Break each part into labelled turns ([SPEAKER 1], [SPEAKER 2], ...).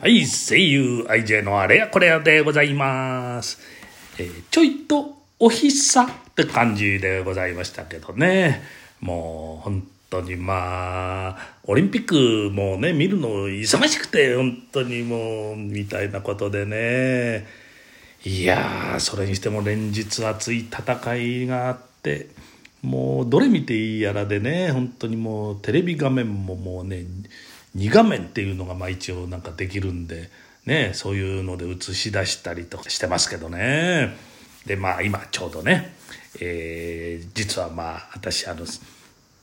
[SPEAKER 1] はい、声優 IJ のあれやこれやでございます。えーちょいとおひさって感じでございましたけどね。もう本当にまあ、オリンピックもね、見るの忙しくて、本当にもう、みたいなことでね。いや、それにしても連日熱い戦いがあって、もうどれ見ていいやらでね、本当にもうテレビ画面ももうね、2画面っていうのがまあ一応なんかできるんで、ね、そういうので映し出したりとかしてますけどね。で、まあ今ちょうどね、えー実はまあ私あの、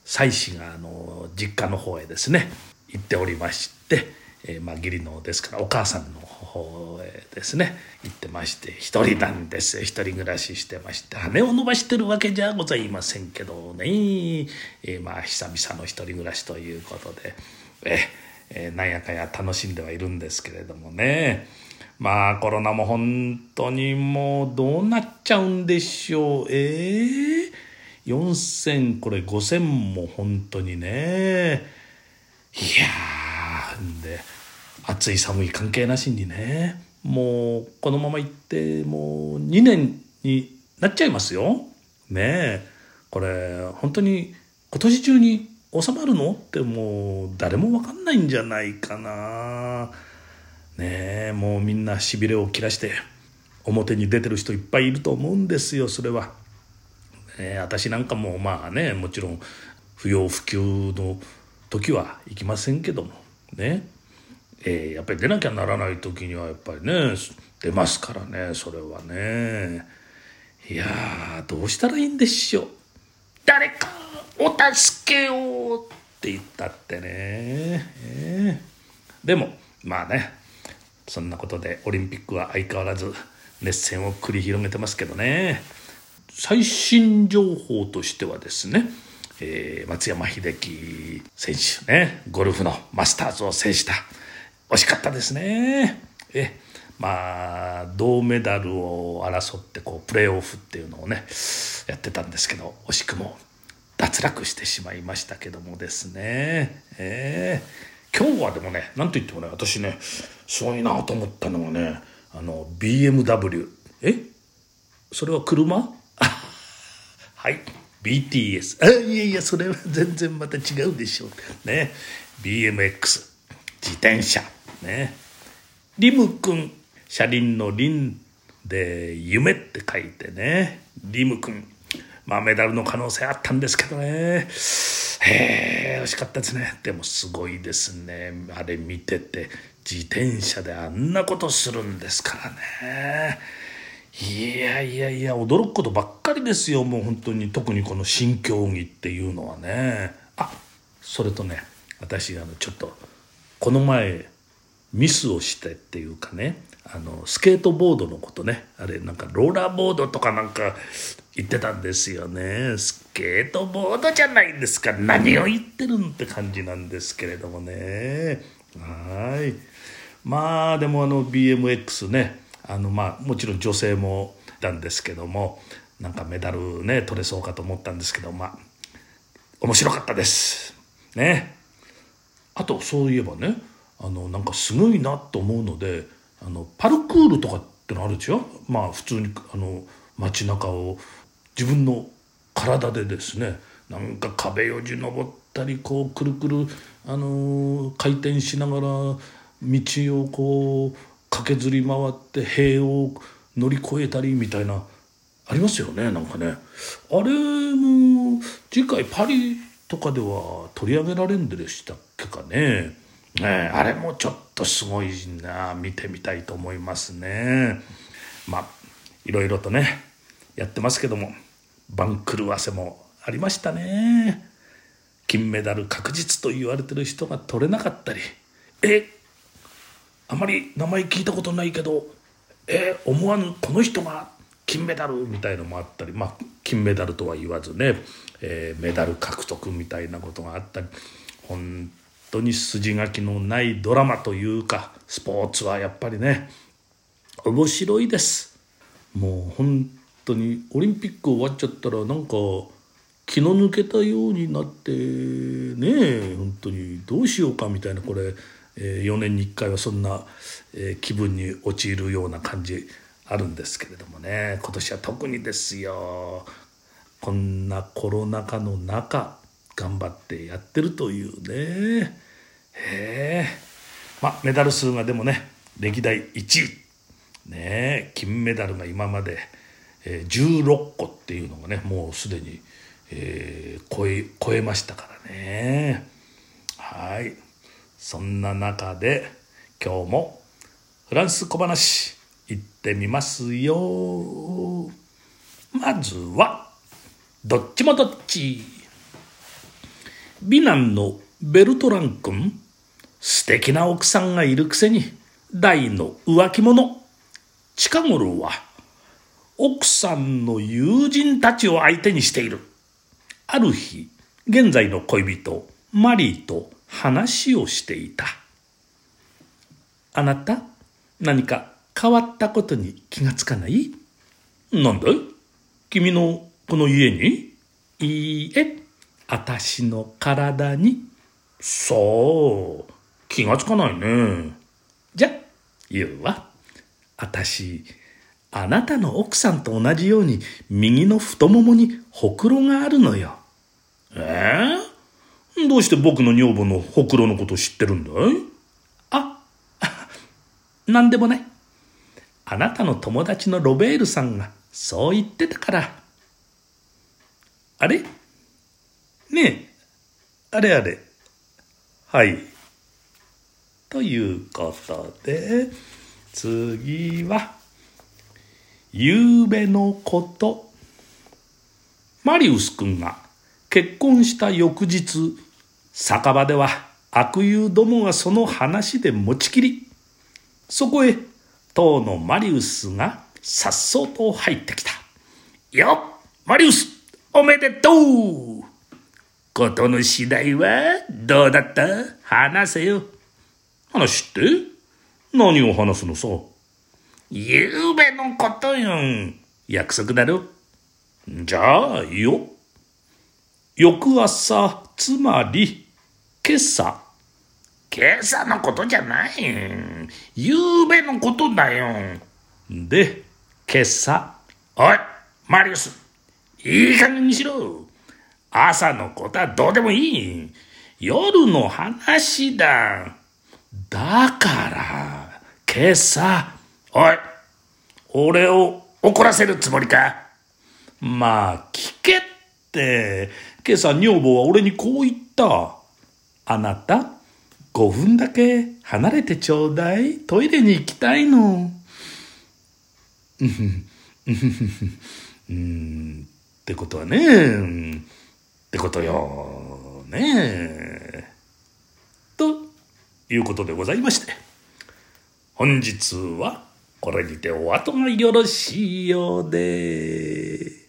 [SPEAKER 1] 妻子があの実家の方へですね行っておりまして、えーまあ、義理のですからお母さんの方へですね行ってまして一人なんです一人暮らししてまして羽を伸ばしてるわけじゃございませんけどね、えーまあ久々の一人暮らしということで、えーえーなんやかんや楽しんではいるんですけれどもね。まあコロナも本当にもうどうなっちゃうんでしょう。ええ4,000これ5,000も本当にね。んで暑い寒い関係なしにねもうこのまま行ってもう2年になっちゃいますよ。ねえこれ本当に今年中に収まるの？ってもう誰も分かんないんじゃないかな。ねえもうみんなしびれを切らして表に出てる人いっぱいいると思うんですよそれは。ね、私なんかもまあねもちろん不要不急の時は行きませんけども。ね、えーやっぱり出なきゃならない時にはやっぱりね出ますからねそれはね。いやーどうしたらいいんでしょう。誰かお助けをって言ったってね、えー。でもまあねそんなことでオリンピックは相変わらず熱戦を繰り広げてますけどね。最新情報としてはですね、えー松山英樹選手ね。ゴルフのマスターズを制した。惜しかったですね。えまあ銅メダルを争ってこうプレーオフっていうのをねやってたんですけど惜しくも脱落してしまいましたけどもですね。えー今日はでもねなんといってもね私ねすごいなと思ったのはねあの BMW え？それは車？はい。BTS あいやいやそれは全然また違うでしょう。ね。BMX 自転車。ね。リムくん車輪の輪で夢って書いてね。リムくんまあメダルの可能性あったんですけどね。へえ惜しかったですね。でもすごいですね。あれ見てて。自転車であんなことするんですからね。いやいやいや驚くことばっかり。ですよもう本当に。特にこの新競技っていうのはね。あそれとね私あのちょっとこの前ミスをしてっていうかねあのスケートボードのことね。あれなんかローラーボードとかなんか言ってたんですよね。スケートボードじゃないんですか。何を言ってるんって感じなんですけれどもね。はい。まあでもあの BMX ね。あのまあもちろん女性もいたんですけども。なんかメダルね取れそうかと思ったんですけどまあ面白かったです。ね。あとそういえばねあのなんかすごいなと思うのであのパルクールとかってのあるでしょ？まあ普通にあの街中を自分の体でですねなんか壁よじ登ったりこうくるくる、あの回転しながら道をこう駆けずり回って塀を乗り越えたりみたいなありますよねなんかね。あれも次回パリとかでは取り上げられんでしたっけかね。ねあれもちょっとすごいな見てみたいと思いますね。まあいろいろとねやってますけども番狂わせもありましたね。金メダル確実と言われてる人が取れなかったりえあまり名前聞いたことないけどえ思わぬこの人が金メダルみたいのもあったりまあ金メダルとは言わずね、えーメダル獲得みたいなことがあったり本当に筋書きのないドラマというかスポーツはやっぱりね面白いです。もう本当にオリンピック終わっちゃったらなんか気の抜けたようになってね本当にどうしようかみたいなこれえー、4年に1回はそんな、えー、気分に陥るような感じあるんですけれどもね今年は特にですよこんなコロナ禍の中頑張ってやってるというね。へえ。まあメダル数がでもね歴代1位。ね金メダルが今まで、えー、16個っていうのがねもうすでに、えー、超え超えましたからね。はい。そんな中で今日もフランス小話。行ってみますよまずはどっちもどっち美男のベルトラン君素敵な奥さんがいるくせに大の浮気者近頃は奥さんの友人たちを相手にしている。ある日、現在の恋人、マリーと話をしていた。あなた、何か変わったことに気がつかない？なんだい？君のこの家に？いいえ、あたしの体に。そう、気がつかないね。じゃ、言うわ。あたし、あなたの奥さんと同じように右の太ももにほくろがあるのよ。え？えー、どうして僕の女房のほくろのこと知ってるんだい？あ、なんでもない。あなたの友達のロベールさんがそう言ってたから。あれ？ねえ、あれあれ。はい。ということで、次は、夕べのこと。マリウス君が結婚した翌日、酒場では悪友どもがその話で持ちきり、そこへ当のマリウスがさっそうと入ってきた。よっマリウスおめでとうことの次第はどうだった？話せよ。話って何を話すのさ？ゆうべのことよ。約束だろ？じゃあ、よ。翌朝、つまり、今朝。今朝のことじゃない。ゆうべのことだよ。で、今朝。おい、マリウス。いい加減にしろ。朝のことはどうでもいい。夜の話だ。だから。今朝、おい、俺を怒らせるつもりか？まあ、聞けって。今朝女房は俺にこう言った。あなた、5分だけ離れてちょうだい。トイレに行きたいの。うん、ってことはね、ってことよ。ねということでございまして。本日はこれにてお後がよろしいようで。